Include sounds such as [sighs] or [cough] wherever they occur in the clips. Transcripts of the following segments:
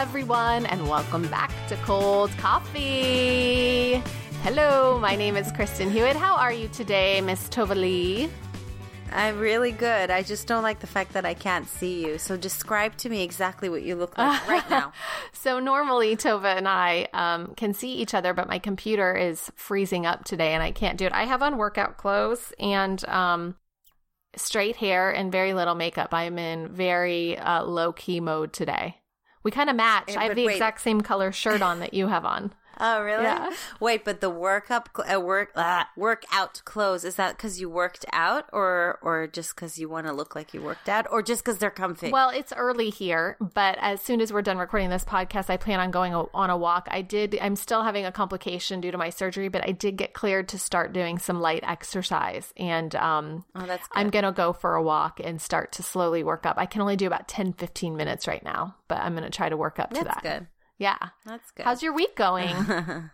everyone, and welcome back to Cold Coffee. Hello, my name is Kristen Hewitt. How are you today, Miss Tova Leigh? I'm really good. I just don't like the fact that I can't see you. So describe to me exactly what you look like right now. [laughs] so normally Tova and I um, can see each other, but my computer is freezing up today, and I can't do it. I have on workout clothes and um, straight hair and very little makeup. I'm in very uh, low key mode today. We kind of match. I have the wait. exact same color shirt on that you have on. Oh, really? Yeah. Wait, but the work up, uh, work, uh, workout clothes is that because you worked out, or or just because you want to look like you worked out, or just because they're comfy? Well, it's early here, but as soon as we're done recording this podcast, I plan on going on a walk. I did, I'm still having a complication due to my surgery, but I did get cleared to start doing some light exercise. And um, oh. I'm going to go for a walk and start to slowly work up. I can only do about 10, 15 minutes right now, but I'm going to try to work up to That's that. good. Yeah. That's good. How's your week going? [laughs]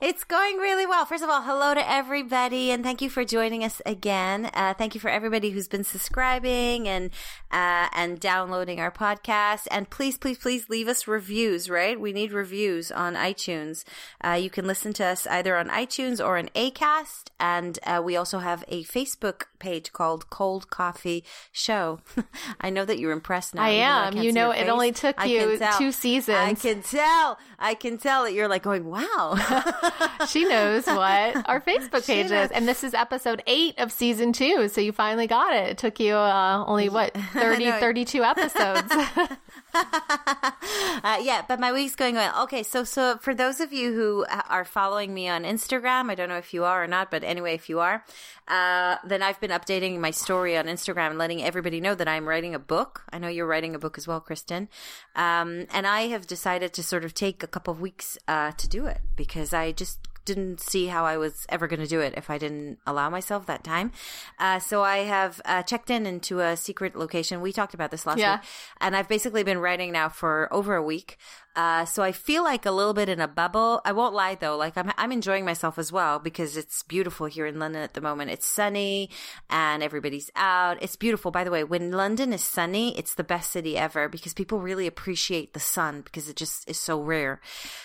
It's going really well. First of all, hello to everybody, and thank you for joining us again. Uh, thank you for everybody who's been subscribing and uh, and downloading our podcast. And please, please, please leave us reviews. Right, we need reviews on iTunes. Uh, you can listen to us either on iTunes or on Acast, and uh, we also have a Facebook page called Cold Coffee Show. [laughs] I know that you're impressed now. I am. can't You know, it face. only took you two seasons. I can tell. I can tell that you're like going, wow. [laughs] [laughs] she knows what our Facebook page is. And this is episode eight of season two. So you finally got it. It took you uh, only, what, [laughs] 30, 32 episodes. [laughs] [laughs] Uh, yeah, but my week's going well. Okay, so so for those of you who are following me on Instagram, I don't know if you are or not, but anyway, if you are, uh, then I've been updating my story on Instagram and letting everybody know that I'm writing a book. I know you're writing a book as well, Kristen. Um, and I have decided to sort of take a couple of weeks uh, to do it because I just didn't see how I was ever going to do it if I didn't allow myself that time. Uh, so I have uh, checked in into a secret location. We talked about this last Yeah. week, and I've basically been writing now for over a week. Uh, so I feel like a little bit in a bubble. I won't lie though, like I'm I'm enjoying myself as well because it's beautiful here in London at the moment. It's sunny and everybody's out. It's beautiful. By the way, when London is sunny, it's the best city ever because people really appreciate the sun because it just is so rare.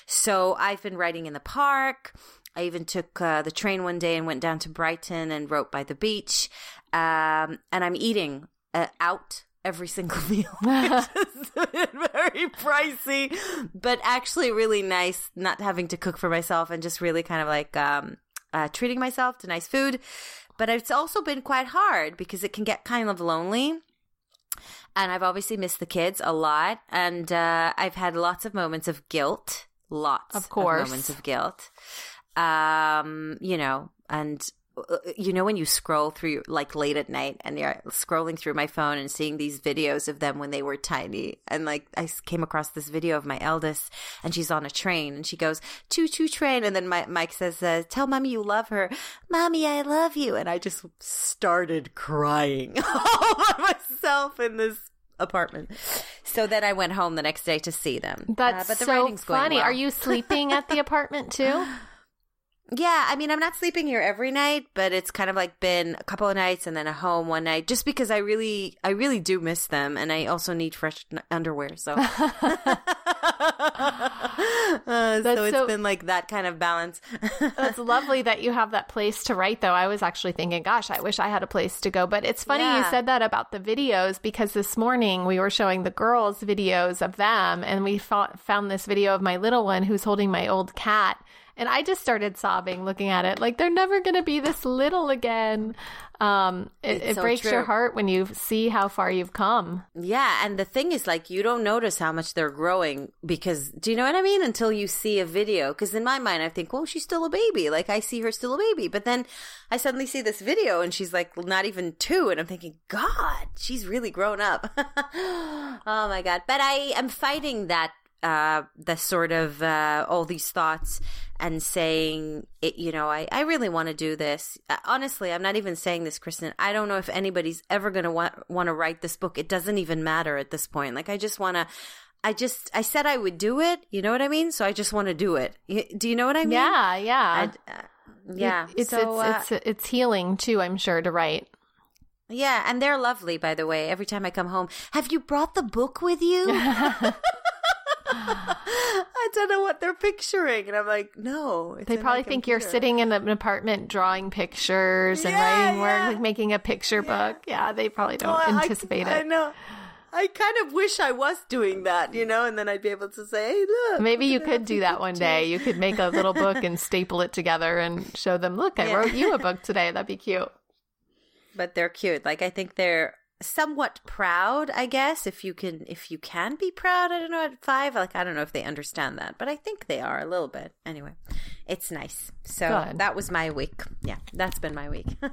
So I've been writing in the park. I even took uh, the train one day and went down to Brighton and wrote by the beach. Um, and I'm eating uh, out every single [laughs] meal. [laughs] Very pricey, but actually really nice not having to cook for myself and just really kind of like um, uh, treating myself to nice food. But it's also been quite hard because it can get kind of lonely. And I've obviously missed the kids a lot. And uh, I've had lots of moments of guilt. Lots Of course. moments of guilt. Um, you know, and you know when you scroll through like late at night and you're scrolling through my phone and seeing these videos of them when they were tiny and like i came across this video of my eldest and she's on a train and she goes choo choo train and then my, mike says uh, tell mommy you love her mommy i love you and i just started crying [laughs] all by myself in this apartment so then i went home the next day to see them Uh, That's but the so writing's going funny. well. Are you sleeping at the [laughs] apartment too? Yeah, I mean, I'm not sleeping here every night, but it's kind of like been a couple of nights and then a home one night, just because I really, I really do miss them, and I also need fresh n- underwear. So, [laughs] [laughs] uh, so it's so- been like that kind of balance. [laughs] That's lovely that you have that place to write, though. I was actually thinking, gosh, I wish I had a place to go. But it's funny you said that about the videos because this morning we were showing the girls videos of them, and we fo- found this video of my little one who's holding my old cat. And I just started sobbing looking at it. Like, they're never going to be this little again. Um, it, it so breaks your heart when you see how far you've come. Yeah, and the thing is, like, you don't notice how much they're growing because, do you know what I mean? Until you see a video. Because in my mind, I think, well, she's still a baby. Like, I see her still a baby. But then I suddenly see this video and she's like not even two. And I'm thinking, God, she's really grown up. [laughs] oh my God. But I am fighting that, uh, the sort of, uh, all these thoughts and saying, it, you know, I, I really want to do this. Uh, honestly, I'm not even saying this, Kristen. I don't know if anybody's ever going to want, want to write this book. It doesn't even matter at this point. Like, I just want to, I just, I said I would do it. You know what I mean? So I just want to do it. Do you know what I mean? Yeah, yeah. I, uh, yeah. It's so, uh, it's it's it's healing too. I'm sure to write. yeah. And they're lovely, by the way. Every time I come home, have you brought the book with you? [laughs] [laughs] I don't know what they're picturing. And I'm like, no. They probably think you're sitting in an apartment drawing pictures and Yeah, writing work, yeah. like making a picture book. Yeah, they probably don't I- anticipate I, it. I know. I kind of wish I was doing that, you know, and then I'd be able to say, hey, look. Maybe you [laughs] could do that one day. You could make a little book and staple it together and show them, look, I Yeah. wrote you a book today. That'd be cute. but they're cute. Like I think they're somewhat proud, I guess, if you can if you can be proud, I don't know, at five. Like I don't know if they understand that, but I think they are a little bit. Anyway. It's nice. So Good. that was my week. Yeah, that's been my week. [laughs]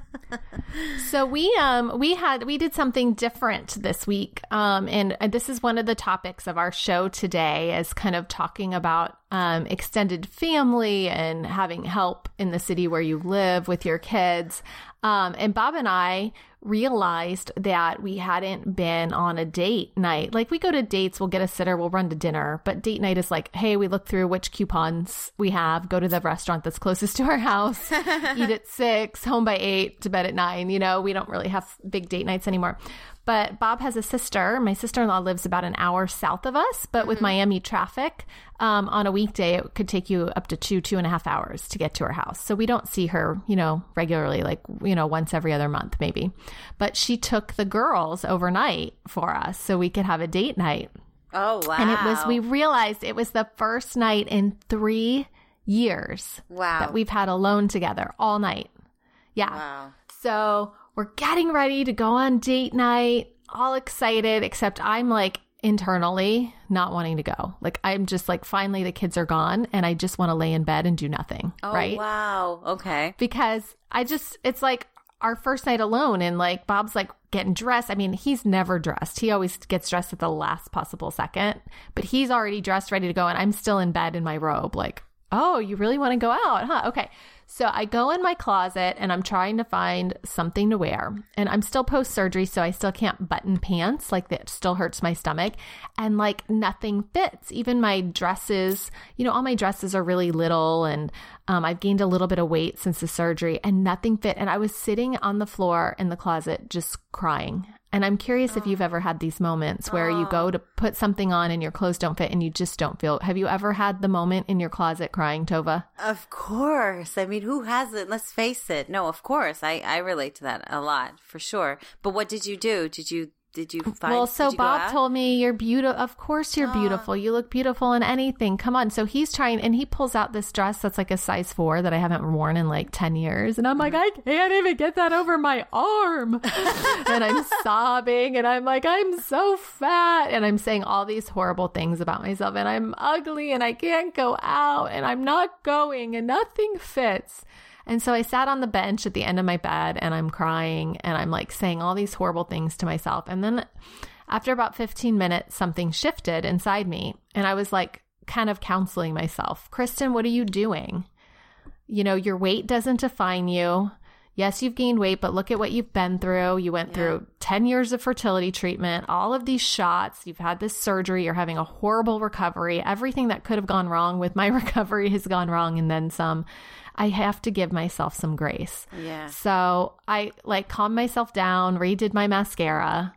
So we um we had we did something different this week. Um and this is one of the topics of our show today is kind of talking about um extended family and having help in the city where you live with your kids. Um and Bob and I realized that we hadn't been on a date night. Like we go to dates, we'll get a sitter, we'll run to dinner, but date night is like, hey, we look through which coupons we have, go to the restaurant that's closest to our house, [laughs] eat at six, home by eight, to bed at nine. You know, we don't really have big date nights anymore. But Bob has a sister. My sister in law lives about an hour south of us, but with Miami traffic, um, on a weekday, it could take you up to two, two and a half hours to get to her house. So we don't see her, you know, regularly, like, you know, once every other month, maybe. But she took the girls overnight for us so we could have a date night. oh wow. And it was, we realized it was the first night in three years Wow. that we've had alone together all night. Yeah. Wow. So we're getting ready to go on date night, all excited, except I'm like internally not wanting to go. Like I'm just like, finally the kids are gone and I just want to lay in bed and do nothing. Oh right. wow. Okay. Because I just, it's like our first night alone and like Bob's like getting dressed. I mean, he's never dressed. He always gets dressed at the last possible second, but he's already dressed, ready to go. And I'm still in bed in my robe, like, oh, you really want to go out, huh? Okay. So I go in my closet and I'm trying to find something to wear. And I'm still post surgery, so I still can't button pants. Like that still hurts my stomach. And like nothing fits. Even my dresses, you know, all my dresses are really little and um, I've gained a little bit of weight since the surgery and nothing fit. And I was sitting on the floor in the closet just crying. And I'm curious if you've ever had these moments where you go oh. to put something on and your clothes don't fit and you just don't feel. Have you ever had the moment in your closet crying, Tova? Of course. I mean, who hasn't? Let's face it. No, of course. I, I relate to that a lot for sure. But what did you do? Did you did you find? well, so Bob told me you're beautiful. Of course, you're ah. beautiful. You look beautiful in anything. Come on. So he's trying, and he pulls out this dress that's like a size four that I haven't worn in like 10 years. And I'm like, mm-hmm. I can't even get that over my arm. [laughs] and I'm sobbing, and I'm like, I'm so fat. And I'm saying all these horrible things about myself, and I'm ugly, and I can't go out, and I'm not going, and nothing fits. And so I sat on the bench at the end of my bed and I'm crying and I'm like saying all these horrible things to myself. And then after about 15 minutes, something shifted inside me. And I was like, kind of counseling myself Kristen, what are you doing? You know, your weight doesn't define you. Yes, you've gained weight, but look at what you've been through. You went through 10 years of fertility treatment, all of these shots. You've had this surgery. You're having a horrible recovery. Everything that could have gone wrong with my [laughs] recovery has gone wrong and then some. I have to give myself some grace. Yeah. So I like calmed myself down, redid my mascara,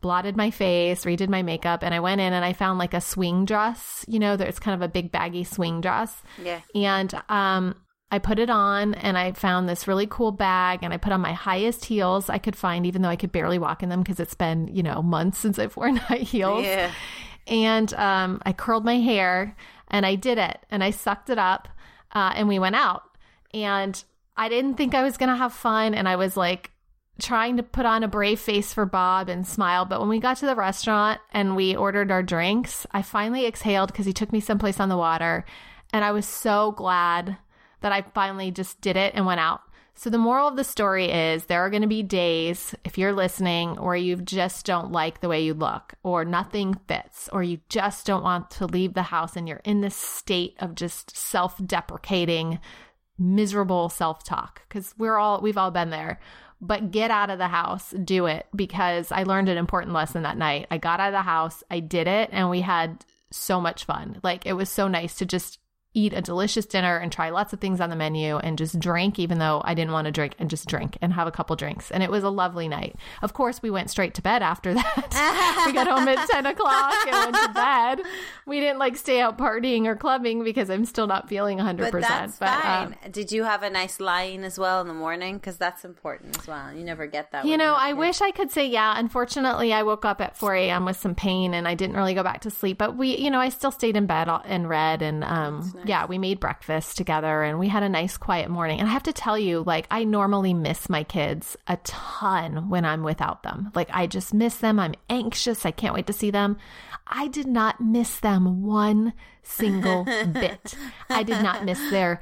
blotted my face, redid my makeup, and I went in and I found like a swing dress. You know, there's kind of a big baggy swing dress. Yeah. And um I put it on and I found this really cool bag and I put on my highest heels I could find, even though I could barely walk in them because it's been, you know, months since I've worn [laughs] high heels Yeah. and um, I curled my hair and I did it and I sucked it up uh, and we went out and I didn't think I was gonna have fun and I was like trying to put on a brave face for Bob and smile but when we got to the restaurant and we ordered our drinks I finally exhaled because he took me someplace on the water and I was so glad that I finally just did it and went out. So the moral of the story is there are going to be days if you're listening where you just don't like the way you look or nothing fits or you just don't want to leave the house and you're in this state of just self-deprecating miserable self-talk cuz we're all we've all been there. But get out of the house, do it because I learned an important lesson that night. I got out of the house, I did it and we had so much fun. Like it was so nice to just eat a delicious dinner and try lots of things on the menu and just drink, even though I didn't want to drink, and just drink and have a couple drinks. And it was a lovely night. Of course, we went straight to bed after [laughs] that. we got home at 10 o'clock and went to bed. We didn't like stay out partying or clubbing because I'm still not feeling 100%. But that's but, fine. Um, Did you have a nice lie-in as well in the morning? Because that's important as well. You never get that. You know, I wish I could say yeah. Unfortunately, I woke up at 4 a.m. with some pain and I didn't really go back to sleep. But we, you know, I still stayed in bed and read and um, nice. yeah, we made breakfast together and we had a nice quiet morning. And I have to tell you, like, I normally miss my kids a ton when I'm without them. Like, I just miss them. I'm anxious. I can't wait to see them. I did not miss them one single [laughs] bit. I did not miss their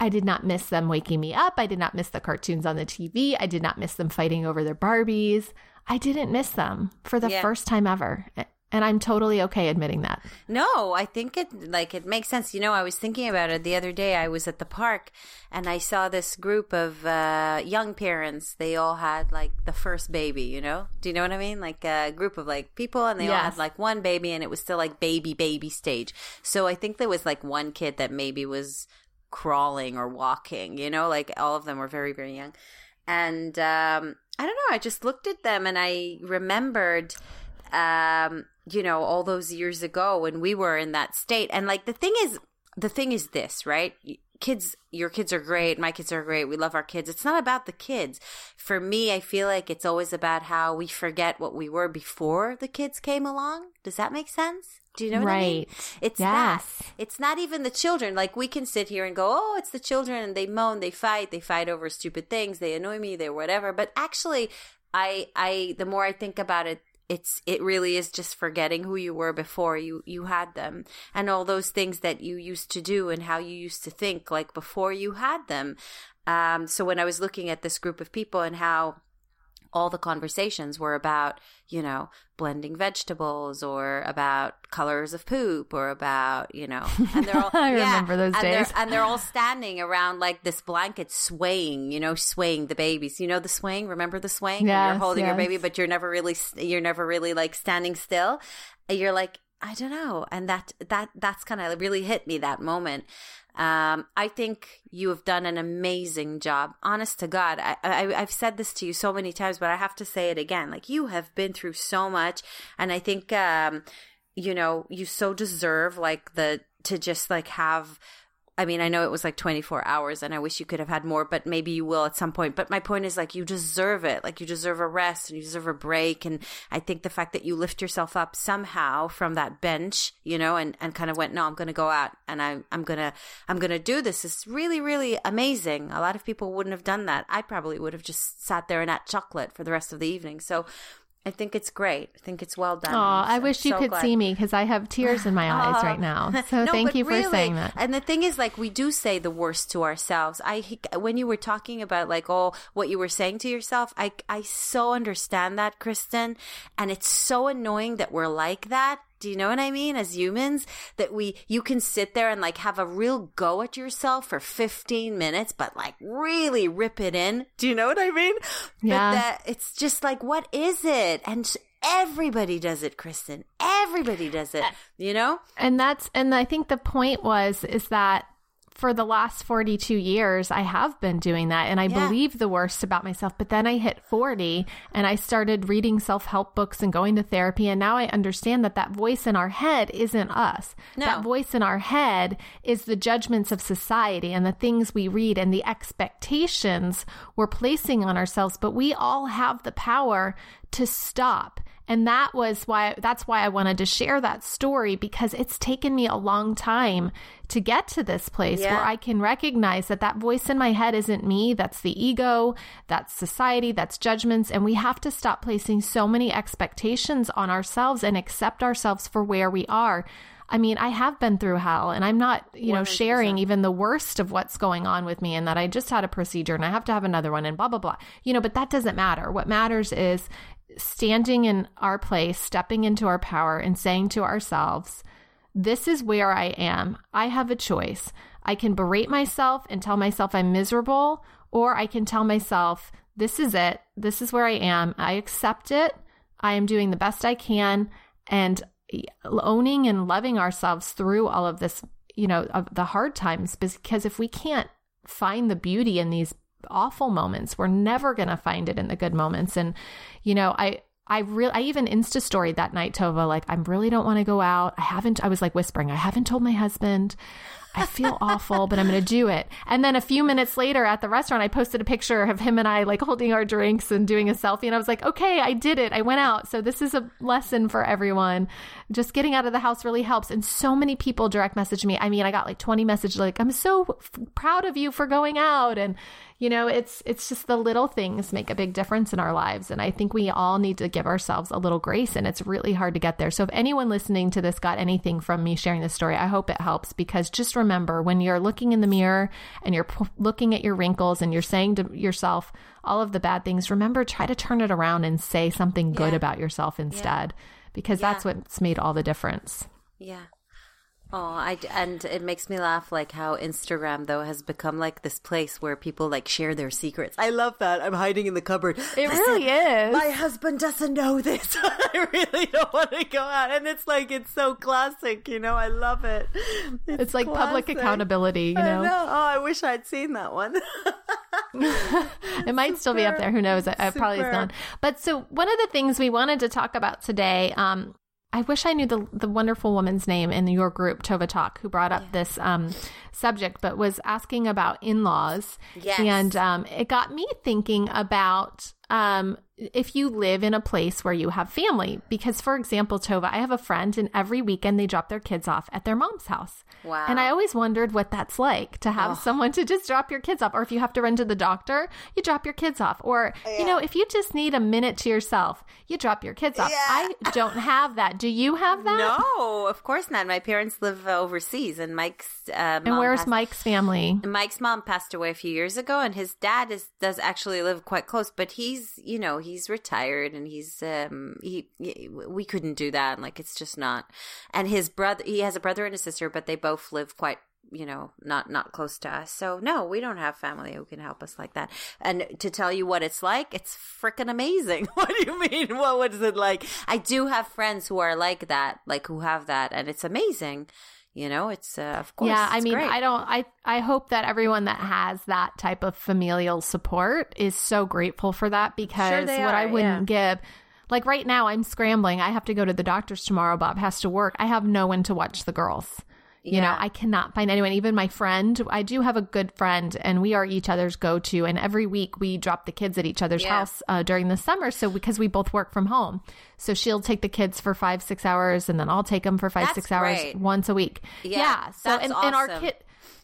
I did not miss them waking me up. I did not miss the cartoons on the TV. I did not miss them fighting over their Barbies. I didn't miss them for the yeah. first time ever. And I'm totally okay admitting that. No, I think it like it makes sense. You know, I was thinking about it the other day. I was at the park and I saw this group of uh, young parents. They all had like the first baby. You know, do you know what I mean? Like a group of like people, and they yes. all had like one baby, and it was still like baby baby stage. So I think there was like one kid that maybe was crawling or walking. You know, like all of them were very very young, and um, I don't know. I just looked at them and I remembered um you know, all those years ago when we were in that state. And like the thing is, the thing is this, right? Kids, your kids are great. My kids are great. We love our kids. It's not about the kids. For me, I feel like it's always about how we forget what we were before the kids came along. Does that make sense? Do you know what right. I mean? It's yes. that. It's not even the children. Like we can sit here and go, "Oh, it's the children," and they moan, they fight, they fight over stupid things, they annoy me, they whatever. But actually, I, I, the more I think about it, it's it really is just forgetting who you were before you you had them and all those things that you used to do and how you used to think like before you had them. Um, so when i was looking at this group of people and how all the conversations were about, you know, blending vegetables or about colors of poop or about, you know, and they're all, [laughs] I yeah, remember those and days. They're, and they're all standing around like this blanket swaying, you know, swaying the babies. You know, the swaying, remember the swaying? Yes, you're holding yes. your baby, but you're never really, you're never really like standing still. You're like, I don't know. And that, that, that's kind of really hit me that moment. Um, I think you have done an amazing job. Honest to God, I, I, I've said this to you so many times, but I have to say it again. Like you have been through so much, and I think, um, you know, you so deserve like the to just like have I mean, I know it was like 24 hours and I wish you could have had more, but maybe you will at some point. But my point is like you deserve it. Like you deserve a rest and you deserve a break. And I think the fact that you lift yourself up somehow from that bench, you know, and, and kind of went, no, I'm going to go out and I, I'm going to, I'm going to do this is really, really amazing. A lot of people wouldn't have done that. I probably would have just sat there and ate chocolate for the rest of the evening. So I think it's great. I think it's well done. Oh, I wish you so could glad. see me because I have tears in my [laughs] eyes right now. So no, thank you for really, saying that. And the thing is, like, we do say the worst to ourselves. I when you were talking about like, oh, what you were saying to yourself, I I so understand that, Kristen, and it's so annoying that we're like that do you know what I mean? As humans, that we, you can sit there and like have a real go at yourself for 15 minutes, but like really rip it in. Do you know what I mean? Yeah. But that it's just like, what is it? And everybody does it, Kristen. Everybody does it, you know? And that's, and I think the point was, is that for the last 42 years, I have been doing that and I yeah. believe the worst about myself. But then I hit 40 and I started reading self help books and going to therapy. And now I understand that that voice in our head isn't us. No. That voice in our head is the judgments of society and the things we read and the expectations we're placing on ourselves. But we all have the power to stop and that was why that's why I wanted to share that story because it's taken me a long time to get to this place yeah. where I can recognize that that voice in my head isn't me, that's the ego, that's society, that's judgments and we have to stop placing so many expectations on ourselves and accept ourselves for where we are. I mean, I have been through hell and I'm not, you 100%. know, sharing even the worst of what's going on with me and that I just had a procedure and I have to have another one and blah, blah, blah. You know, but that doesn't matter. What matters is standing in our place, stepping into our power, and saying to ourselves, This is where I am. I have a choice. I can berate myself and tell myself I'm miserable, or I can tell myself, This is it. This is where I am. I accept it. I am doing the best I can. And owning and loving ourselves through all of this you know, of the hard times because if we can't find the beauty in these awful moments, we're never going to find it in the good moments. And, you know, I, I really, I even Insta storied that night, Tova, like, I really don't want to go out. I haven't, I was like whispering, I haven't told my husband. I feel awful, but I'm going to do it. And then a few minutes later at the restaurant, I posted a picture of him and I like holding our drinks and doing a selfie. And I was like, okay, I did it. I went out. So this is a lesson for everyone. Just getting out of the house really helps. And so many people direct message me. I mean, I got like 20 messages like, I'm so f- proud of you for going out. And, you know, it's it's just the little things make a big difference in our lives. And I think we all need to give ourselves a little grace. And it's really hard to get there. So if anyone listening to this got anything from me sharing this story, I hope it helps because just remember when you're looking in the mirror and you're p- looking at your wrinkles and you're saying to yourself all of the bad things, remember try to turn it around and say something good Yeah. about yourself instead because Yeah. that's what's made all the difference. Yeah. Oh, I and it makes me laugh like how Instagram though has become like this place where people like share their secrets. I love that. I'm hiding in the cupboard. It really is. My husband doesn't know this. [laughs] I really don't want to go out, and it's like it's so classic. You know, I love it. It's like public accountability, you I know. know. Oh, I wish I'd seen that one. [laughs] It might still be up there. Who knows? I, I probably is Super. gone. But so one of the things we wanted to talk about today, um, I wish I knew the the wonderful woman's name in your group, Tova Talk, who brought up this um, subject, but was asking about in laws. Yes. And um, it got me thinking about um, if you live in a place where you have family. Because, for example, Tova, I have a friend, and every weekend they drop their kids off at their mom's house. Wow. And I always wondered what that's like to have someone to just drop your kids off. Or if you have to run to the doctor, you drop your kids off. Or, you know, if you just need a minute to yourself, you drop your kids off. Yeah. I don't have that. Do you have that? no, of course not. My parents live overseas, and Mike's uh, And mom where's passed- Mike's family? Mike's mom passed away a few years ago, and his dad is does actually live quite close. But he's, you know, he's retired, and he's um he, he- we couldn't do that. Like it's just not. And his brother, he has a brother and a sister, but they both live quite. You know, not not close to us. So no, we don't have family who can help us like that. And to tell you what it's like, it's freaking amazing. [laughs] what do you mean? What what is it like? I do have friends who are like that, like who have that, and it's amazing. You know, it's uh, of course. yeah, I mean, great. I don't. I I hope that everyone that has that type of familial support is so grateful for that because they what I wouldn't give, like right now, I'm scrambling. I have to go to the doctor's tomorrow. Bob has to work. I have no one to watch the girls. You know, I cannot find anyone. Even my friend, I do have a good friend, and we are each other's go to. And every week we drop the kids at each other's Yeah. house uh, during the summer. So because we both work from home, so she'll take the kids for five six hours, and then I'll take them for five That's six hours once a week. Yeah, So that's and, and our awesome. kid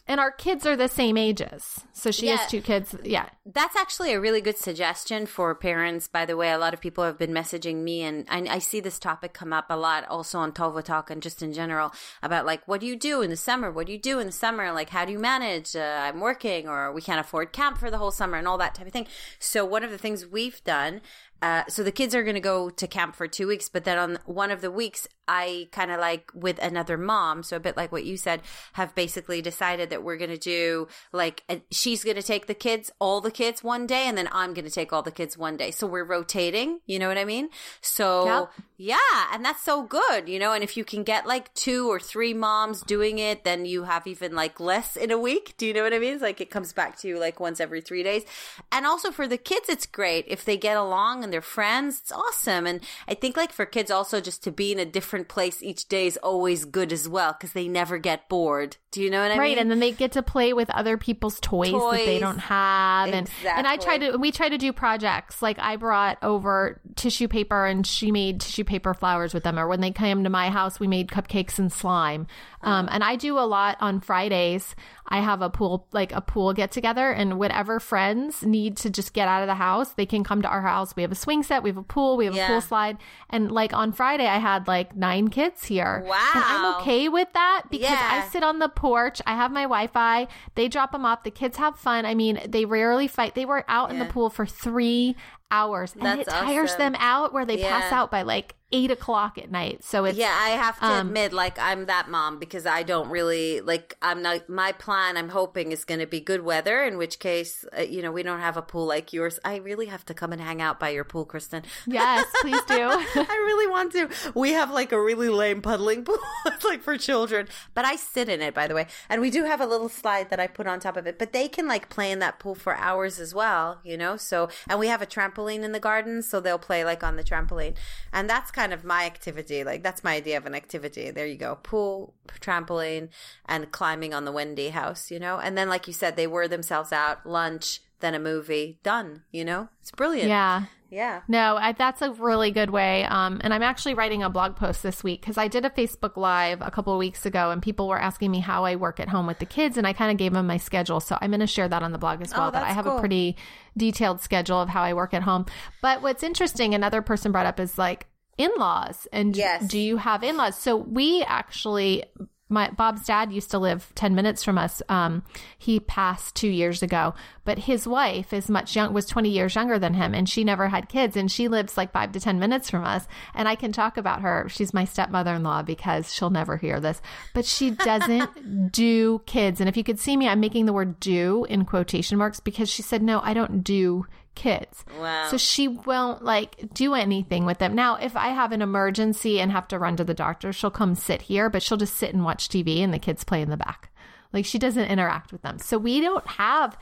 and our kids are the same ages. So she Yeah. has two kids. Yeah. That's actually a really good suggestion for parents. By the way, a lot of people have been messaging me, and I, I see this topic come up a lot also on Tova Talk and just in general about like, what do you do in the summer? What do you do in the summer? Like, how do you manage? Uh, I'm working, or we can't afford camp for the whole summer, and all that type of thing. So, one of the things we've done. Uh, so the kids are going to go to camp for two weeks, but then on one of the weeks, I kind of like with another mom, so a bit like what you said, have basically decided that we're going to do like a, she's going to take the kids, all the kids one day, and then I'm going to take all the kids one day. So we're rotating. You know what I mean? So Yep. yeah, and that's so good, you know. And if you can get like two or three moms doing it, then you have even like less in a week. Do you know what I mean? It's like it comes back to you like once every three days. And also for the kids, it's great if they get along and they're friends. It's awesome. And I think like for kids also just to be in a different place each day is always good as well because they never get bored. Do you know what I right mean? and then they get to play with other people's toys, that they don't have and and i try to we try to do projects. Like i brought over tissue paper and she made tissue paper flowers with them or when they came to my house we made cupcakes and slime. Um, and i do a lot on fridays i have a pool like a pool get together and whatever friends need to just get out of the house they can come to our house we have a swing set we have a pool we have a pool slide and like on friday i had like nine kids here and i'm okay with that because i sit on the porch. I have my Wi Fi. They drop them off. The kids have fun. I mean, they rarely fight. They were out in the pool for three hours and That's it tires awesome. them out where they pass out by like eight o'clock at night. So it's yeah, I have to um, admit, like I'm that mom because I don't really like. I'm not. My plan, I'm hoping, is going to be good weather. In which case, uh, you know, we don't have a pool like yours. I really have to come and hang out by your pool, Kristen. Yes, please do. [laughs] I really want to. We have like a really lame puddling pool. [laughs] it's like for children, but I sit in it, by the way. And we do have a little slide that I put on top of it. But they can like play in that pool for hours as well, you know. So, and we have a trampoline in the garden, so they'll play like on the trampoline, and that's kind of my activity. Like that's my idea of an activity. There you go, pool, trampoline, and climbing on the Wendy house, you know. And then, like you said, they wear themselves out, lunch, then a movie, done. You know, it's brilliant. Yeah. Yeah. No, I, that's a really good way. Um, and I'm actually writing a blog post this week because I did a Facebook Live a couple of weeks ago, and people were asking me how I work at home with the kids, and I kind of gave them my schedule. So I'm going to share that on the blog as well. Oh, but I have cool. a pretty detailed schedule of how I work at home. But what's interesting, another person brought up is like in-laws, and Yes. do you have in-laws? So we actually. My Bob's dad used to live 10 minutes from us. Um, he passed two years ago, but his wife is much young, was 20 years younger than him and she never had kids and she lives like five to 10 minutes from us. And I can talk about her. She's my stepmother-in-law because she'll never hear this, but she doesn't [laughs] do kids. And if you could see me, I'm making the word do in quotation marks because she said, no, I don't do kids. Wow. So she won't like do anything with them. Now, if I have an emergency and have to run to the doctor, she'll come sit here, but she'll just sit and watch TV and the kids play in the back. Like she doesn't interact with them. So we don't have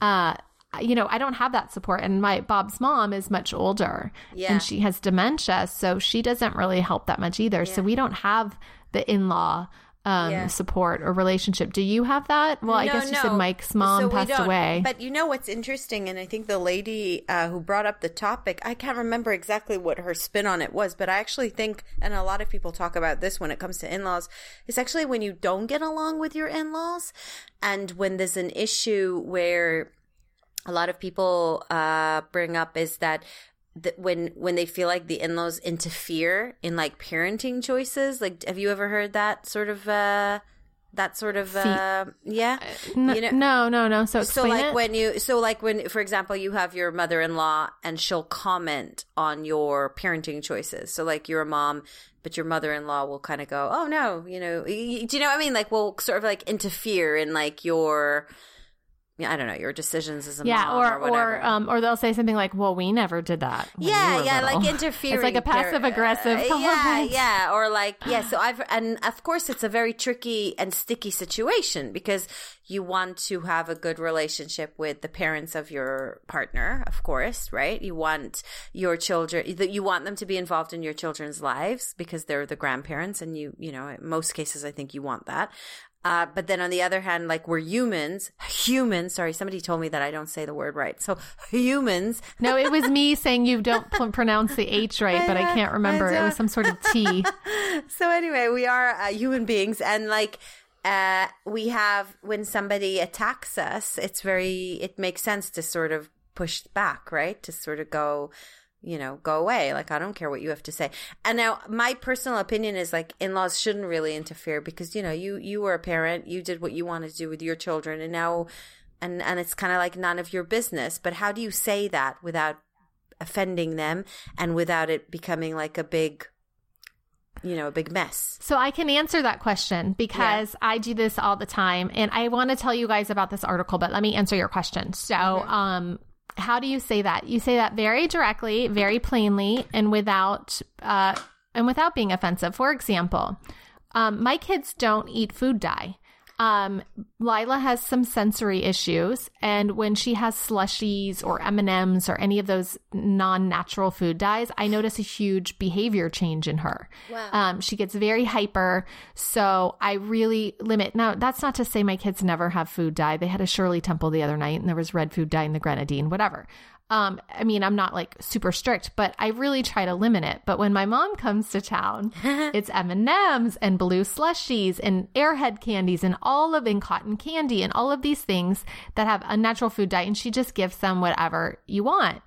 uh you know, I don't have that support and my Bob's mom is much older Yeah. and she has dementia, so she doesn't really help that much either. So we don't have the in-law um, Yeah. support or relationship. Do you have that? Well, I No, guess you no. said Mike's mom So passed away. But you know what's interesting, and I think the lady uh, who brought up the topic, I can't remember exactly what her spin on it was, but I actually think, and a lot of people talk about this when it comes to in laws, it's actually when you don't get along with your in laws, and when there's an issue where a lot of people uh, bring up is that that when when they feel like the in-laws interfere in like parenting choices like have you ever heard that sort of uh that sort of uh yeah you know no, no, no. So so like it. when you so like when for example you have your mother-in-law and she'll comment on your parenting choices so like you're a mom but your mother-in-law will kind of go oh no you know do you know what i mean like will sort of like interfere in like your I don't know your decisions as a yeah, mom or or, whatever. or um, or they'll say something like, "Well, we never did that." we yeah, were yeah, little." like [laughs] interfering. It's like a passive aggressive. uh, yeah, yeah, or like yeah. So [sighs] I've and of course it's a very tricky and sticky situation because you want to have a good relationship with the parents of your partner, of course, right? You want your children, you want them to be involved in your children's lives because they're the grandparents, and you, you know, in most cases, I think you want that. Uh, but then on the other hand, like we're humans, humans, sorry, somebody told me that I don't say the word right. So humans, No, it was me [laughs] saying you don't pl- pronounce the H right, but I can't remember. I It was some sort of T. [laughs] so anyway, we are uh, human beings, and like uh, we have when somebody attacks us, it's very it makes sense to sort of push back, right? To sort of go, you know, go away. Like I don't care what you have to say. And now my personal opinion is like in-laws shouldn't really interfere because you know you you were a parent, you did what you wanted to do with your children, and now. And, and it's kind of like none of your business. But how do you say that without offending them and without it becoming like a big you know, a big mess. So I can answer that question because I do this all the time and I want to tell you guys about this article, but let me answer your question. So, um how do you say that? You say that very directly, very plainly and without uh and without being offensive. For example, um my kids don't eat food dye. Um, Lila has some sensory issues, and when she has slushies or M and M's or any of those non-natural food dyes, I notice a huge behavior change in her. Wow. Um, she gets very hyper, so I really limit. Now, that's not to say my kids never have food dye. They had a Shirley Temple the other night, and there was red food dye in the grenadine, whatever. Um, I mean, I'm not like super strict, but I really try to limit it. But when my mom comes to town, [laughs] it's M and M's and blue slushies and Airhead candies and all of and cotton candy and all of these things that have unnatural food dye, and she just gives them whatever you want.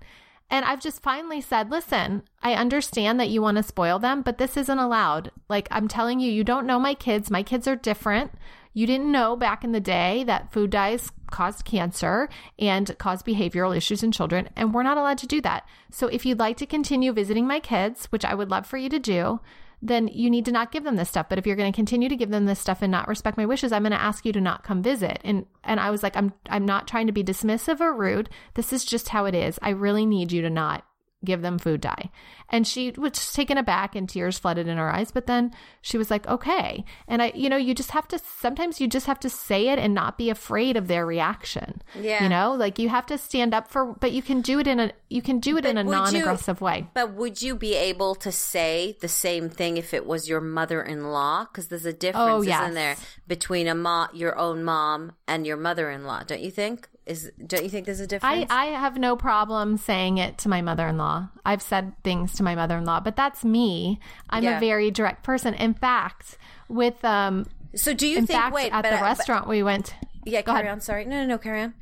And I've just finally said, listen, I understand that you want to spoil them, but this isn't allowed. Like I'm telling you, you don't know my kids. My kids are different. You didn't know back in the day that food dyes caused cancer and caused behavioral issues in children, and we're not allowed to do that. So if you'd like to continue visiting my kids, which I would love for you to do, then you need to not give them this stuff. But if you're going to continue to give them this stuff and not respect my wishes, I'm going to ask you to not come visit. And and I was like, I'm I'm not trying to be dismissive or rude. This is just how it is. I really need you to not give them food dye. And she was taken aback and tears flooded in her eyes, but then she was like, okay. And I, you know, you just have to, sometimes you just have to say it and not be afraid of their reaction. Yeah. You know, like you have to stand up for, but you can do it in a, you can do it But in a non aggressive way. But would you be able to say the same thing if it was your mother-in-law? Because there's a difference, Oh, yes. isn't there, between a mom, your own mom and your mother-in-law? Don't you think? Is don't you think there's a difference? I have no problem saying it to my mother in law. I've said things to my mother in law, but that's me. I'm Yeah. a very direct person. In fact, with um so do you in think? fact wait, at but, the but- restaurant we went yeah, Go carry ahead. on. Sorry, no, no, no, carry on.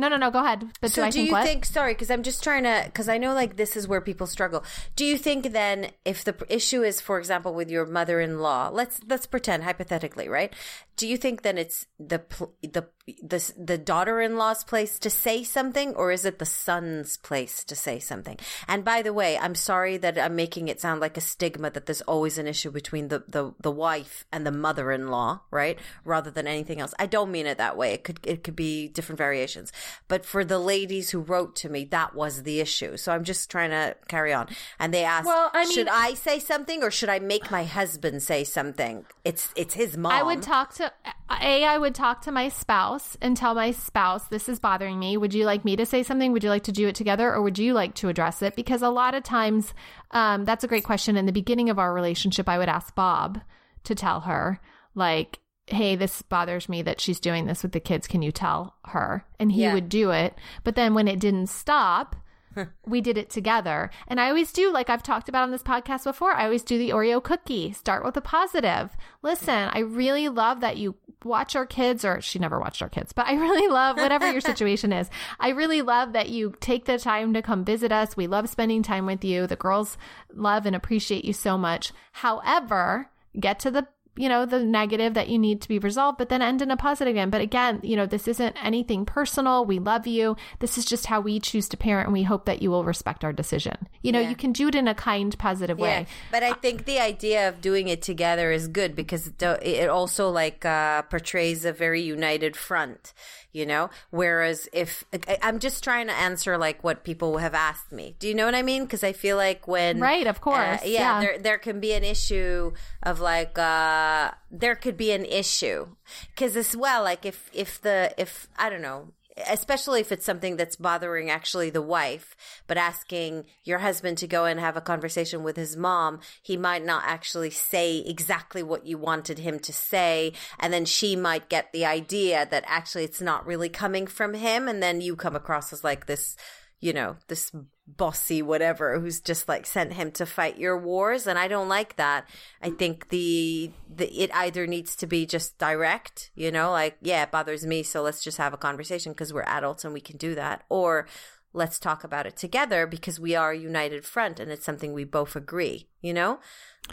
No, no, no, go ahead. But So do do think you what? think? Sorry, because I'm just trying to. Because I know like this is where people struggle. Do you think then, if the issue is, for example, with your mother-in-law, let's let's pretend hypothetically, right? Do you think then it's the the the the daughter-in-law's place to say something, or is it the son's place to say something? And by the way, I'm sorry that I'm making it sound like a stigma that there's always an issue between the the, the wife and the mother-in-law, right? Rather than anything else. I don't mean it that way. It could it could be different variations. But for the ladies who wrote to me, that was the issue. So I'm just trying to carry on. And they asked, Well, I mean- should I say something or should I make my husband say something? It's it's his mom. I would talk to a. I would talk to my spouse and tell my spouse this is bothering me. Would you like me to say something? Would you like to do it together, or would you like to address it? Because a lot of times, um, that's a great question. In the beginning of our relationship, I would ask Bob to tell her like. Hey, this bothers me that she's doing this with the kids. Can you tell her? And he Yeah. would do it. But then when it didn't stop, [laughs] we did it together. And I always do, like I've talked about on this podcast before, I always do the Oreo cookie. Start with a positive. Listen, I really love that you watch our kids, or she never watched our kids, but I really love whatever your [laughs] situation is. I really love that you take the time to come visit us. We love spending time with you. The girls love and appreciate you so much. However, get to the you know, the negative that you need to be resolved, but then end in a positive again. But again, you know, this isn't anything personal. We love you. This is just how we choose to parent, and we hope that you will respect our decision. You know, Yeah. you can do it in a kind, positive Yeah, way. but I think the idea of doing it together is good because it it also like uh, portrays a very united front, you know. Whereas if I'm just trying to answer like what people have asked me, do you know what I mean? Because I feel like when Right, of course, uh, yeah, yeah. there there can be an issue of like uh there could be an issue because as well like if if the if I don't know especially if it's something that's bothering actually the wife, but asking your husband to go and have a conversation with his mom, he might not actually say exactly what you wanted him to say. And then she might get the idea that actually it's not really coming from him. And then you come across as like this, you know, this bossy whatever who's just like sent him to fight your wars and I don't like that. I think the the it either needs to be just direct, you know, like yeah, it bothers me, so let's just have a conversation because we're adults and we can do that or let's talk about it together because we are a united front and it's something we both agree, you know?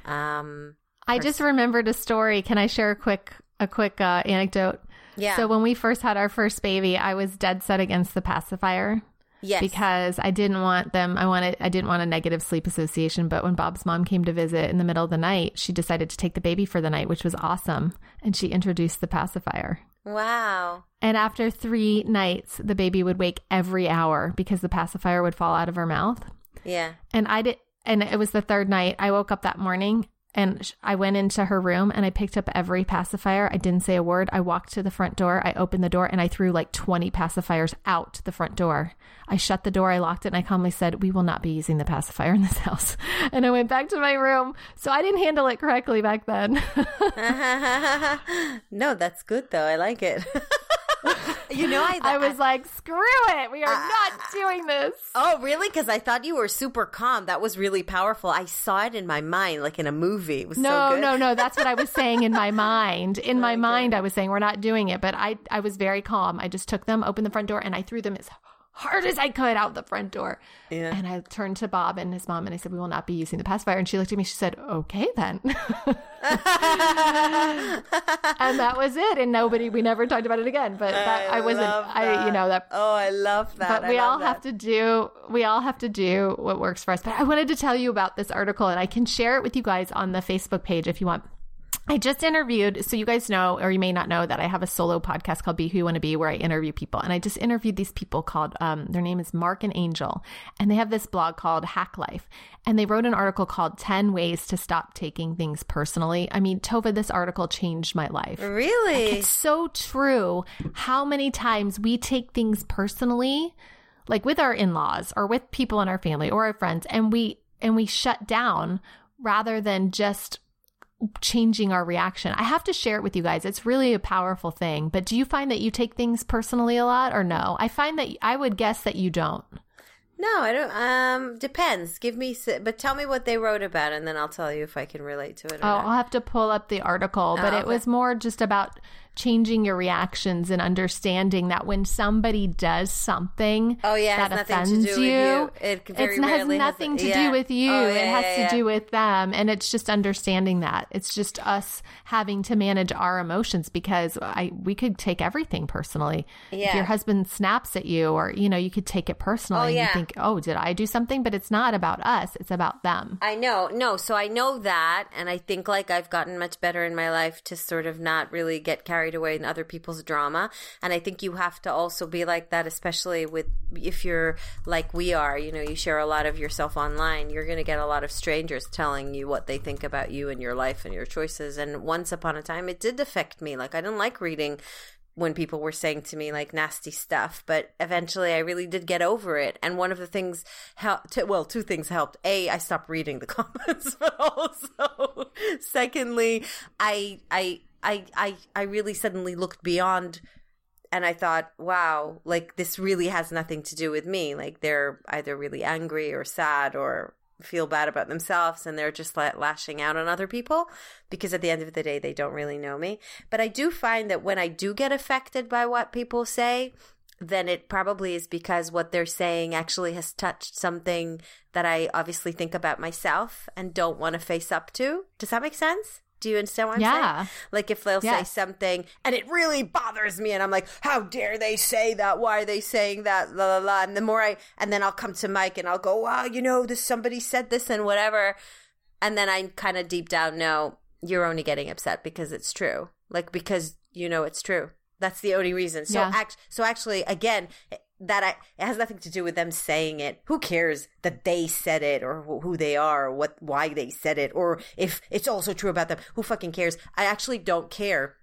Um I just remembered a story. Can I share a quick a quick uh, anecdote? yeah. So when we first had our first baby, I was dead set against the pacifier. Yes. because I didn't want them. I wanted. I didn't want a negative sleep association. But when Bob's mom came to visit in the middle of the night, she decided to take the baby for the night, which was awesome. And she introduced the pacifier. wow. And after three nights, the baby would wake every hour because the pacifier would fall out of her mouth. Yeah. And I did. And it was the third night. I woke up that morning and I went into her room and I picked up every pacifier. I didn't say a word. I walked to the front door. I opened the door and I threw like 20 pacifiers out the front door. I shut the door. I locked it and I calmly said, We will not be using the pacifier in this [laughs] house. And I went back to my room. So I didn't handle it correctly back then. [laughs] [laughs] no, that's good though. I like it. [laughs] you know, I, I was like, Screw it. We are not doing this. Oh, really? Because I thought you were super calm. That was really powerful. I saw it in my mind, like in a movie. It was so No, good. no, no. That's what I was saying in my mind. In [laughs] my mind, I was saying we're not doing it, but I, I was very calm. I just took them, opened the front door, and I threw them as hard as I could out the front door. Yeah. And I turned to Bob and his mom and I said, We will not be using the pacifier. And she looked at me, she said, Okay then. [laughs] and that was it. And nobody, we never talked about it again. But that, I, wasn't, love I, you know, that. Oh, I love that. But I we all that. have to do, we all have to do what works for us. But I wanted to tell you about this article and I can share it with you guys on the Facebook page if you want. I just interviewed, so you guys know, or you may not know, that I have a solo podcast called Be Who You Want to Be, where I interview people. And I just interviewed these people called, um, their name is Marc and Angel, and they have this blog called Hack Life. And they wrote an article called 10 Ways to Stop Taking Things Personally. I mean, Tova, this article changed my life. Really? It's so true how many times we take things personally, like with our in-laws or with people in our family or our friends, and we and we shut down rather than just changing our reaction. I have to share it with you guys. It's really a powerful thing. But do you find that you take things personally a lot or no? I find that I would guess that you don't. No, I don't. Um, depends. Give me, but tell me what they wrote about, and then I'll tell you if I can relate to it. Or Oh, not. I'll have to pull up the article, but Oh, it was more just about changing your reactions and understanding that when somebody does something Oh, yeah, that offends do with you. It very has rarely has- nothing to yeah. do with you. Oh, it has yeah, to yeah. do with them. And it's just understanding that. It's just us having to manage our emotions because I we could take everything personally. If your husband snaps at you or, you know, you could take it personally. Oh, and yeah. You think, oh, did I do something? But it's not about us. It's about them. I know, no. So I know that, and I think like I've gotten much better in my life to sort of not really get carried away in other people's drama. And I think you have to also be like that, especially with if you're like we are. You know, you share a lot of yourself online. You're going to get a lot of strangers telling you what they think about you and your life and your choices. And once upon a time, it did affect me. Like I didn't like reading when people were saying to me like nasty stuff but eventually i really did get over it and one of the things helped well two things helped a i stopped reading the [laughs] comments but also secondly i i i i, I really suddenly looked beyond and I thought, wow, like this really has nothing to do with me. Like they're either really angry or sad or feel bad about themselves and they're just like lashing out on other people because at the end of the day they don't really know me. But I do find that when I do get affected by what people say, then it probably is because what they're saying actually has touched something that I obviously think about myself and don't want to face up to. Does that make sense? Do you understand what I'm Yeah. saying? Like if they'll say something and it really bothers me and I'm like, how dare they say that? Why are they saying that? La la la. And the more I and then I'll come to Mike and I'll go, wow, you know, this somebody said this and whatever. And then I kind of deep down know you're only getting upset because it's true. Like because you know it's true. That's the only reason. So Yeah. act so actually again that I, it has nothing to do with them saying it. Who cares that they said it or wh- who they are or what why they said it or if it's also true about them. Who fucking cares? I actually don't care.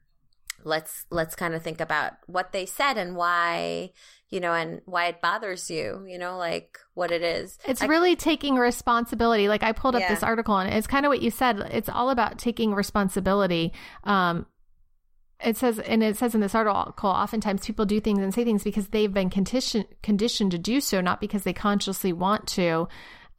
Let's let's kind of think about what they said and why, you know, and why it bothers you, you know, like what it is. It's I- really taking responsibility. Like I pulled up Yeah. this article and it's kind of what you said. It's all about taking responsibility. Um, it says, and it says in this article, oftentimes people do things and say things because they've been conditioned conditioned to do so, not because they consciously want to.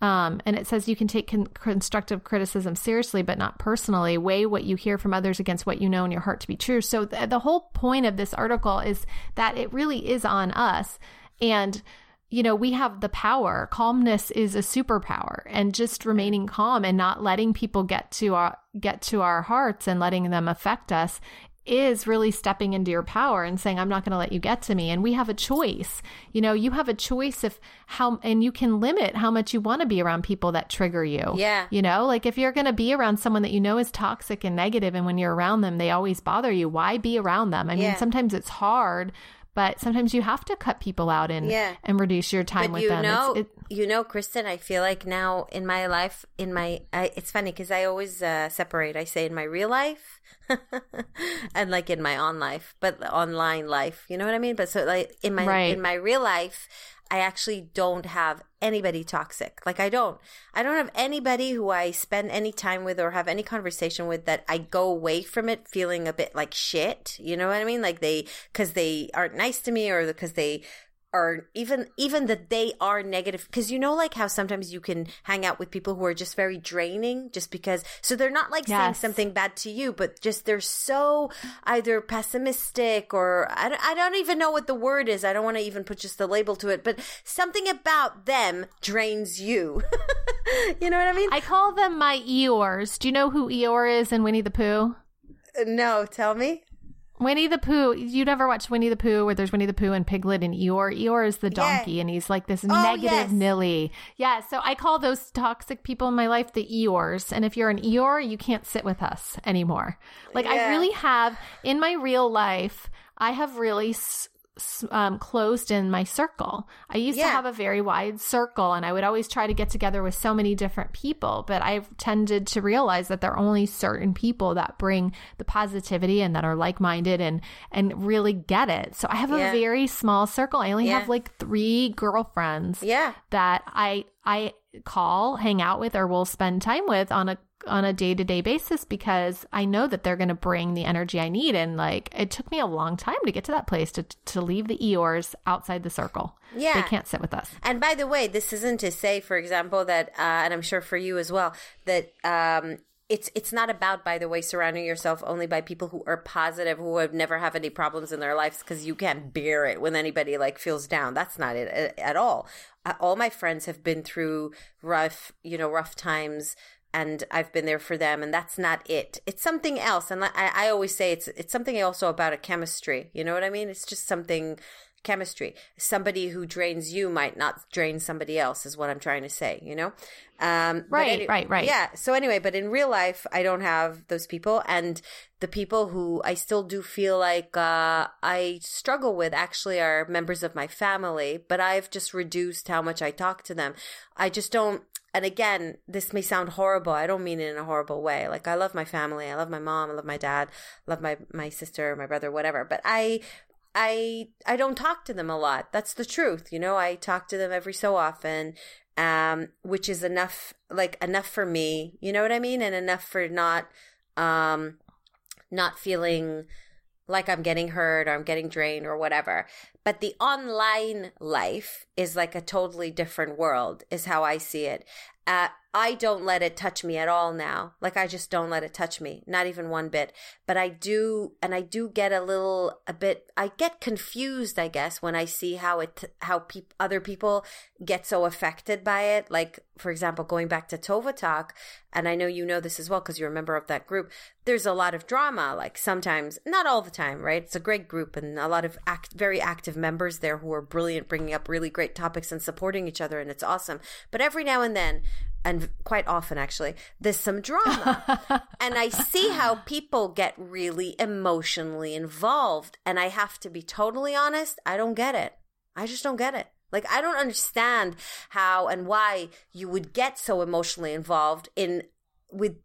Um, and it says you can take con- constructive criticism seriously, but not personally. Weigh what you hear from others against what you know in your heart to be true. So th- the whole point of this article is that it really is on us, and you know, we have the power. Calmness is a superpower and just remaining calm and not letting people get to our get to our hearts and letting them affect us is really stepping into your power and saying I'm not going to let you get to me and we have a choice. You know, you have a choice if how and you can limit how much you want to be around people that trigger you. Yeah. You know, like if you're going to be around someone that you know is toxic and negative and when you're around them they always bother you, why be around them? I mean, sometimes it's hard, but sometimes you have to cut people out and Yeah. and reduce your time but with you them. It's- know, it- you know, Kristen, I feel like now in my life, in my, I, it's funny because I always uh, separate. I say in my real life [laughs] and like in my on life, but online life. You know what I mean? But so like in my Right. in my real life, I actually don't have anybody toxic. Like I don't, I don't have anybody who I spend any time with or have any conversation with that I go away from it feeling a bit like shit. You know what I mean? Like they, cause they aren't nice to me or because they are even even that they are negative because you know like how sometimes you can hang out with people who are just very draining just because so they're not like yes. saying something bad to you but just they're so either pessimistic or I don't, I don't even know what the word is. I don't want to even put just the label to it but something about them drains you. [laughs] You know what I mean? I call them my Eeyores. Do you know who Eeyore is in Winnie the Pooh? Uh, no tell me Winnie the Pooh. You never watched Winnie the Pooh where there's Winnie the Pooh and Piglet and Eeyore. Eeyore is the donkey yeah. and he's like this oh, negative yes. Nilly. Yeah, so I call those toxic people in my life the Eeyores. And if you're an Eeyore, you can't sit with us anymore. Like yeah. I really have in my real life, I have really s- um, closed in my circle. I used yeah. to have a very wide circle and I would always try to get together with so many different people, but I've tended to realize that there are only certain people that bring the positivity and that are like-minded and and really get it. So I have yeah. a very small circle. I only yeah. have like 3 girlfriends yeah. that I I call, hang out with or will spend time with on a on a day to day basis because I know that they're going to bring the energy I need. And like, it took me a long time to get to that place to, to leave the Eeyores outside the circle. Yeah. They can't sit with us. And by the way, this isn't to say, for example, that, uh, and I'm sure for you as well, that, um, it's it's not about by the way surrounding yourself only by people who are positive who have never have any problems in their lives because you can't bear it when anybody like feels down that's not it at all all my friends have been through rough you know rough times and I've been there for them, and that's not it. It's something else, and I, I always say it's it's something also about a chemistry. You know what I mean? It's just something chemistry. Somebody who drains you might not drain somebody else, is what I'm trying to say. You know? Um, right, any, right, right. Yeah. So anyway, but in real life, I don't have those people, and the people who I still do feel like uh, I struggle with actually are members of my family, but I've just reduced how much I talk to them. I just don't and again, this may sound horrible. I don't mean it in a horrible way. Like I love my family. I love my mom. I love my dad. I love my, my sister, my brother, whatever. But I, I, I don't talk to them a lot. That's the truth. You know, I talk to them every so often. Um, which is enough, like enough for me. You know what I mean? And enough for not, um, not feeling like I'm getting hurt or I'm getting drained or whatever. But the online life is like a totally different world, is how I see it. Uh, I don't let it touch me at all now. Like I just don't let it touch me, not even one bit. But I do, and I do get a little, a bit. I get confused, I guess, when I see how it, how pe- other people get so affected by it. Like, for example, going back to Tova Talk, and I know you know this as well because you're a member of that group. There's a lot of drama. Like sometimes, not all the time, right? It's a great group and a lot of act, very active members there who are brilliant, bringing up really great topics and supporting each other, and it's awesome. But every now and then and quite often actually, there's some drama. [laughs] and I see how people get really emotionally involved. And I have to be totally honest, I don't get it. I just don't get it. Like, I don't understand how and why you would get so emotionally involved in with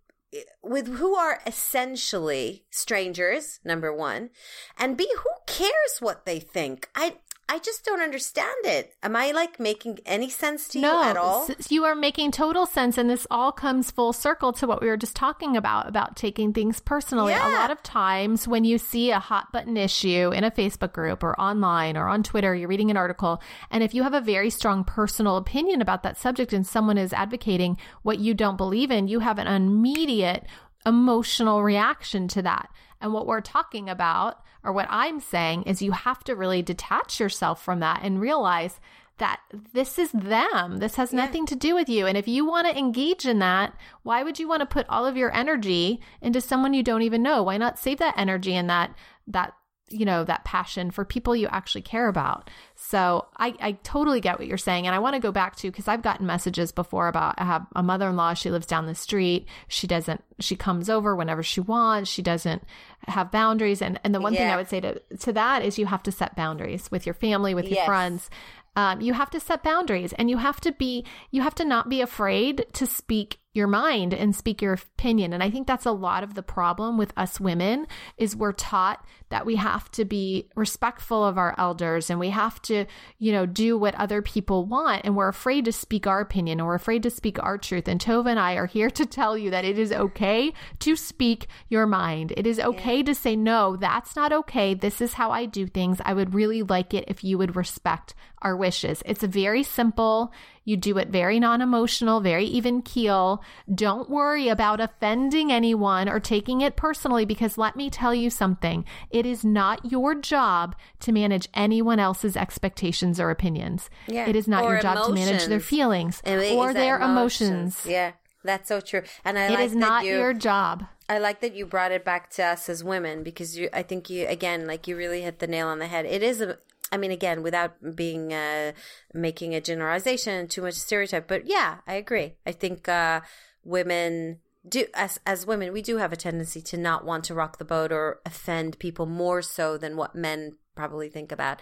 with who are essentially strangers number 1 and b who cares what they think i I just don't understand it. Am I like making any sense to no, you at all? You are making total sense. And this all comes full circle to what we were just talking about, about taking things personally. Yeah. A lot of times when you see a hot button issue in a Facebook group or online or on Twitter, you're reading an article. And if you have a very strong personal opinion about that subject and someone is advocating what you don't believe in, you have an immediate emotional reaction to that. And what we're talking about, or what I'm saying, is you have to really detach yourself from that and realize that this is them. This has yeah. nothing to do with you. And if you want to engage in that, why would you want to put all of your energy into someone you don't even know? Why not save that energy and that that you know that passion for people you actually care about. So i, I totally get what you're saying. And i want to go back to because i've gotten messages before about i have a mother-in-law she lives down the street. She doesn't she comes over whenever she wants. She doesn't have boundaries. And and the one yeah. thing i would say to to that is you have to set boundaries with your family with your yes. friends. Um, you have to set boundaries and you have to be you have to not be afraid to speak your mind and speak your opinion and i think that's a lot of the problem with us women is we're taught that we have to be respectful of our elders and we have to, you know, do what other people want. And we're afraid to speak our opinion or we're afraid to speak our truth. And Tova and I are here to tell you that it is okay to speak your mind. It is okay to say, no, that's not okay. This is how I do things. I would really like it if you would respect our wishes. It's very simple. You do it very non emotional, very even keel. Don't worry about offending anyone or taking it personally because let me tell you something. It is not your job to manage anyone else's expectations or opinions. Yeah. It is not or your job emotions. to manage their feelings or their emotions. emotions. Yeah. That's so true. And I it like is not you, your job. I like that you brought it back to us as women because you I think you again like you really hit the nail on the head. It is a I mean, again, without being uh, making a generalization, too much stereotype, but yeah, I agree. I think uh, women do as as women, we do have a tendency to not want to rock the boat or offend people more so than what men probably think about.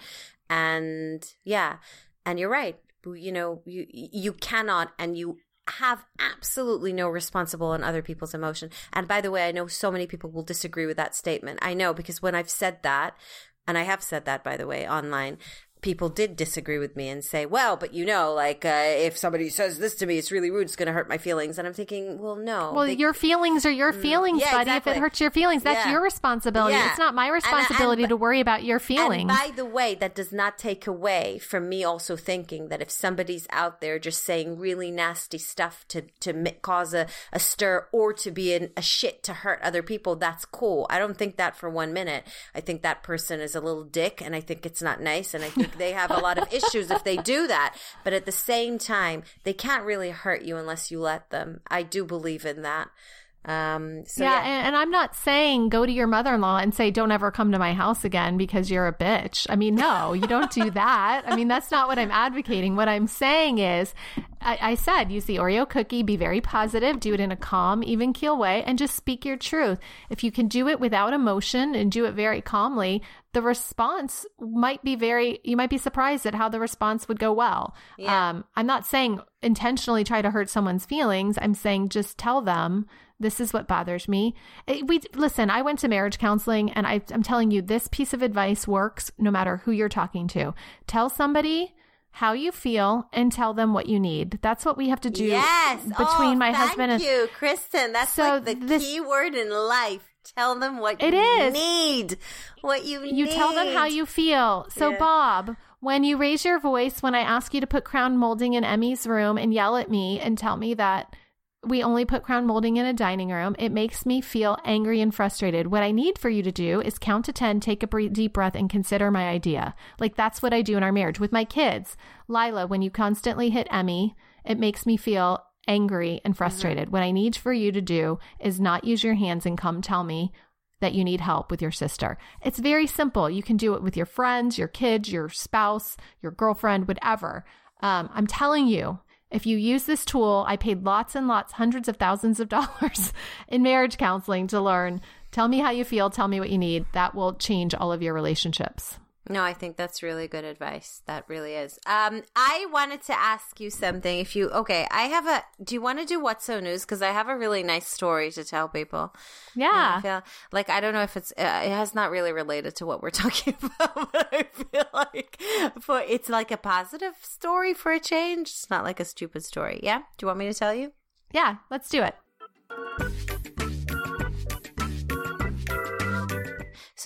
And yeah, and you're right. You know, you you cannot and you have absolutely no responsible on other people's emotion. And by the way, I know so many people will disagree with that statement. I know because when I've said that, and I have said that by the way online people did disagree with me and say, well, but you know, like uh, if somebody says this to me, it's really rude. It's going to hurt my feelings. And I'm thinking, well, no. Well, they, your feelings are your mm, feelings, yeah, buddy. Exactly. If it hurts your feelings, that's yeah. your responsibility. Yeah. It's not my responsibility and, and, to worry about your feelings. by the way, that does not take away from me also thinking that if somebody's out there just saying really nasty stuff to to cause a, a stir or to be in a shit to hurt other people, that's cool. I don't think that for one minute. I think that person is a little dick, and I think it's not nice, and I think they have a lot of issues if they do that. But at the same time, they can't really hurt you unless you let them. I do believe in that. Um, so yeah, yeah. And, and, I'm not saying go to your mother in law and say, don't ever come to my house again because you're a bitch. I mean, no, you don't do [laughs] that. I mean, that's not what I'm advocating. What I'm saying is, I, I said, use the Oreo cookie, be very positive, do it in a calm, even keel way, and just speak your truth. If you can do it without emotion and do it very calmly, the response might be very, you might be surprised at how the response would go well. Yeah. Um, I'm not saying intentionally try to hurt someone's feelings. I'm saying just tell them this is what bothers me. It, we listen. I went to marriage counseling, and I, I'm telling you, this piece of advice works no matter who you're talking to. Tell somebody how you feel and tell them what you need. That's what we have to do yes. Oh, between oh, my husband and you, Kristen. That's so like the this, key word in life. Tell them what it you is. need. What you need. You tell them how you feel. So yeah. Bob, when you raise your voice when I ask you to put crown molding in Emmy's room and yell at me and tell me that we only put crown molding in a dining room. It makes me feel angry and frustrated. What I need for you to do is count to 10, take a deep breath, and consider my idea. Like that's what I do in our marriage with my kids. Lila, when you constantly hit Emmy, it makes me feel angry and frustrated. Mm-hmm. What I need for you to do is not use your hands and come tell me that you need help with your sister. It's very simple. You can do it with your friends, your kids, your spouse, your girlfriend, whatever. Um, I'm telling you, if you use this tool, I paid lots and lots, hundreds of thousands of dollars [laughs] in marriage counseling to learn. Tell me how you feel, tell me what you need. That will change all of your relationships. No, I think that's really good advice. That really is. Um, I wanted to ask you something. If you okay, I have a. Do you want to do what's so news? Because I have a really nice story to tell people. Yeah. I feel, like I don't know if it's. Uh, it has not really related to what we're [laughs] talking about, [laughs] but I feel like for it's like a positive story for a change. It's not like a stupid story. Yeah. Do you want me to tell you? Yeah. Let's do it.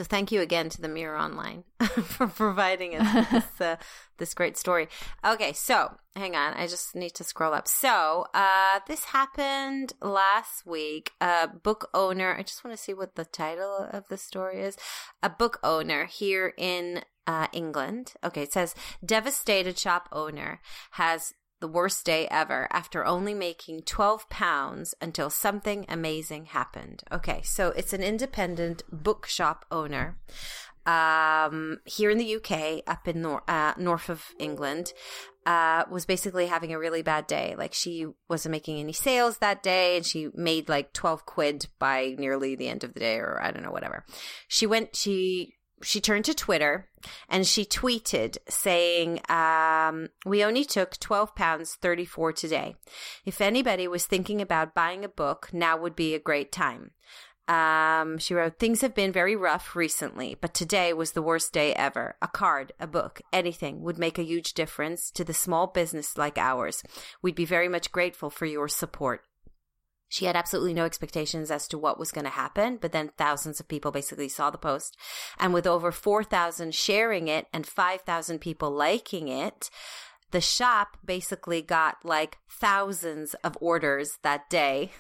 So thank you again to the Mirror Online [laughs] for providing us this, [laughs] uh, this great story. Okay, so hang on, I just need to scroll up. So uh, this happened last week. A book owner, I just want to see what the title of the story is. A book owner here in uh, England. Okay, it says devastated shop owner has the worst day ever after only making 12 pounds until something amazing happened. Okay, so it's an independent bookshop owner um, here in the UK, up in nor- uh, north of England, uh, was basically having a really bad day. Like she wasn't making any sales that day, and she made like twelve quid by nearly the end of the day, or I don't know, whatever. She went. She she turned to Twitter and she tweeted saying, um, We only took £12, 34 today. If anybody was thinking about buying a book, now would be a great time. Um, she wrote, Things have been very rough recently, but today was the worst day ever. A card, a book, anything would make a huge difference to the small business like ours. We'd be very much grateful for your support. She had absolutely no expectations as to what was going to happen, but then thousands of people basically saw the post. And with over 4,000 sharing it and 5,000 people liking it, the shop basically got like thousands of orders that day.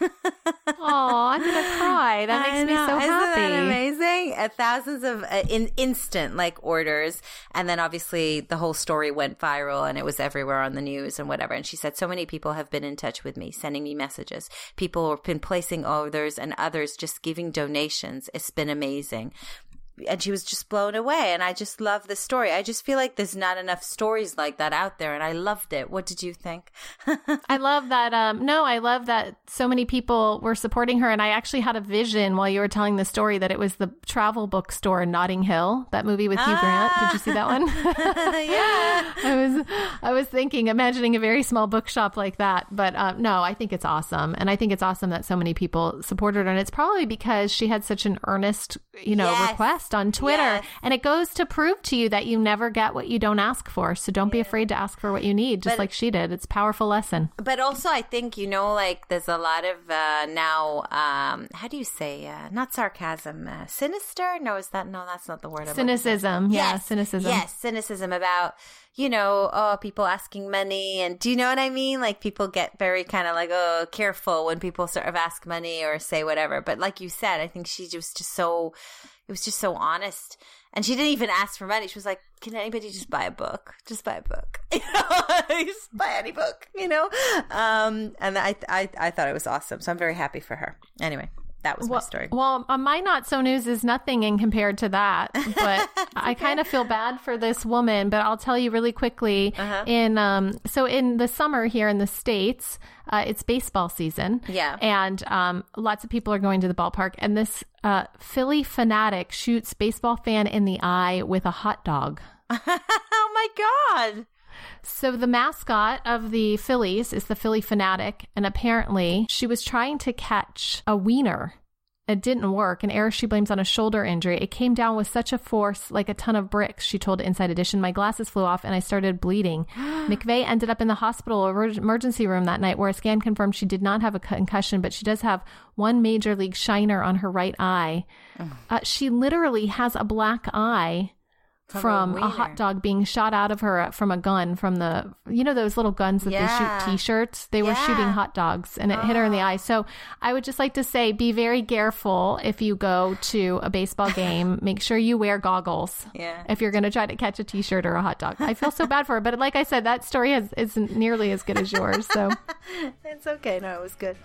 Oh, I'm gonna cry. That makes me so Isn't happy. amazing? Uh, thousands of uh, in instant like orders, and then obviously the whole story went viral and it was everywhere on the news and whatever. And she said so many people have been in touch with me, sending me messages. People have been placing orders, and others just giving donations. It's been amazing and she was just blown away. And I just love the story. I just feel like there's not enough stories like that out there, and I loved it. What did you think? [laughs] I love that. Um, no, I love that so many people were supporting her. And I actually had a vision while you were telling the story that it was the travel bookstore in Notting Hill, that movie with Hugh Grant. Did you see that one? [laughs] [laughs] yeah. I was, I was thinking, imagining a very small bookshop like that. But um, no, I think it's awesome, and I think it's awesome that so many people supported her. And it's probably because she had such an earnest, you know, Yes. request on Twitter, Yes. and it goes to prove to you that you never get what you don't ask for. So don't be afraid to ask for what you need, just But- like she did. It's a powerful lesson. But also, I think you know, like there's a lot of uh, now. Um, how do you say? Uh, not sarcasm, uh, sinister. No, is that no? That's not the word. I'm looking for. Cynicism, yeah, Yes, cynicism. Yes, cynicism about you know, oh, people asking money, and do you know what I mean? Like people get very kind of like oh, careful when people sort of ask money or say whatever. But like you said, I think she was just so. It was just so honest. And she didn't even ask for money. She was like, "Can anybody just buy a book? Just buy a book, [laughs] [laughs] just buy any book, you know." Um, and I, I, I thought it was awesome. So I'm very happy for her. Anyway, that was my Well, story. well, uh, my not so news is nothing in compared to that. [laughs] But I kind of feel bad for this woman. But I'll tell you really quickly. Uh-huh. In um, so in the summer here in the states, uh, it's baseball season. Yeah. and um, lots of people are going to the ballpark. And this uh, Phillie Phanatic shoots baseball fan in the eye with a hot dog. [laughs] oh my god! So the mascot of the Phillies is the Phillie Phanatic, and apparently she was trying to catch a wiener. It didn't work, and error she blames on a shoulder injury. It came down with such a force, like a ton of bricks, she told Inside Edition. My glasses flew off and I started bleeding. [gasps] McVeigh ended up in the hospital or emergency room that night where a scan confirmed she did not have a concussion, but she does have one major league shiner on her right eye. Uh, she literally has a black eye from, a a, hot dog being shot out of her uh, from a gun from the you know those little guns that Yeah. they shoot t-shirts they were shooting hot dogs and it hit her in the ah. eye so i would just like to say be very careful if you go to a baseball game [laughs] make sure you wear goggles Yeah. if you're going to try to catch a t-shirt or a hot dog i feel so bad for her but like i said that story has, isn't nearly as good as yours so [laughs] It's okay. No, it was good.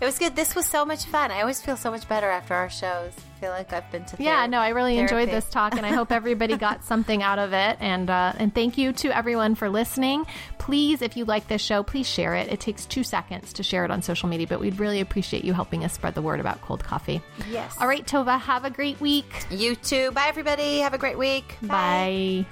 It was good. This was so much fun. I always feel so much better after our shows. I feel like I've been to Yeah, no, I really enjoyed this talk, and I hope everybody got [laughs] something out of it. And uh, and thank you to everyone for listening. Please, if you like this show, please share it. It takes two seconds to share it on social media, but we'd really appreciate you helping us spread the word about cold coffee. Yes. All right, Tova, have a great week. You too. Bye, everybody. Have a great week. Bye.